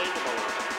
unmistakable.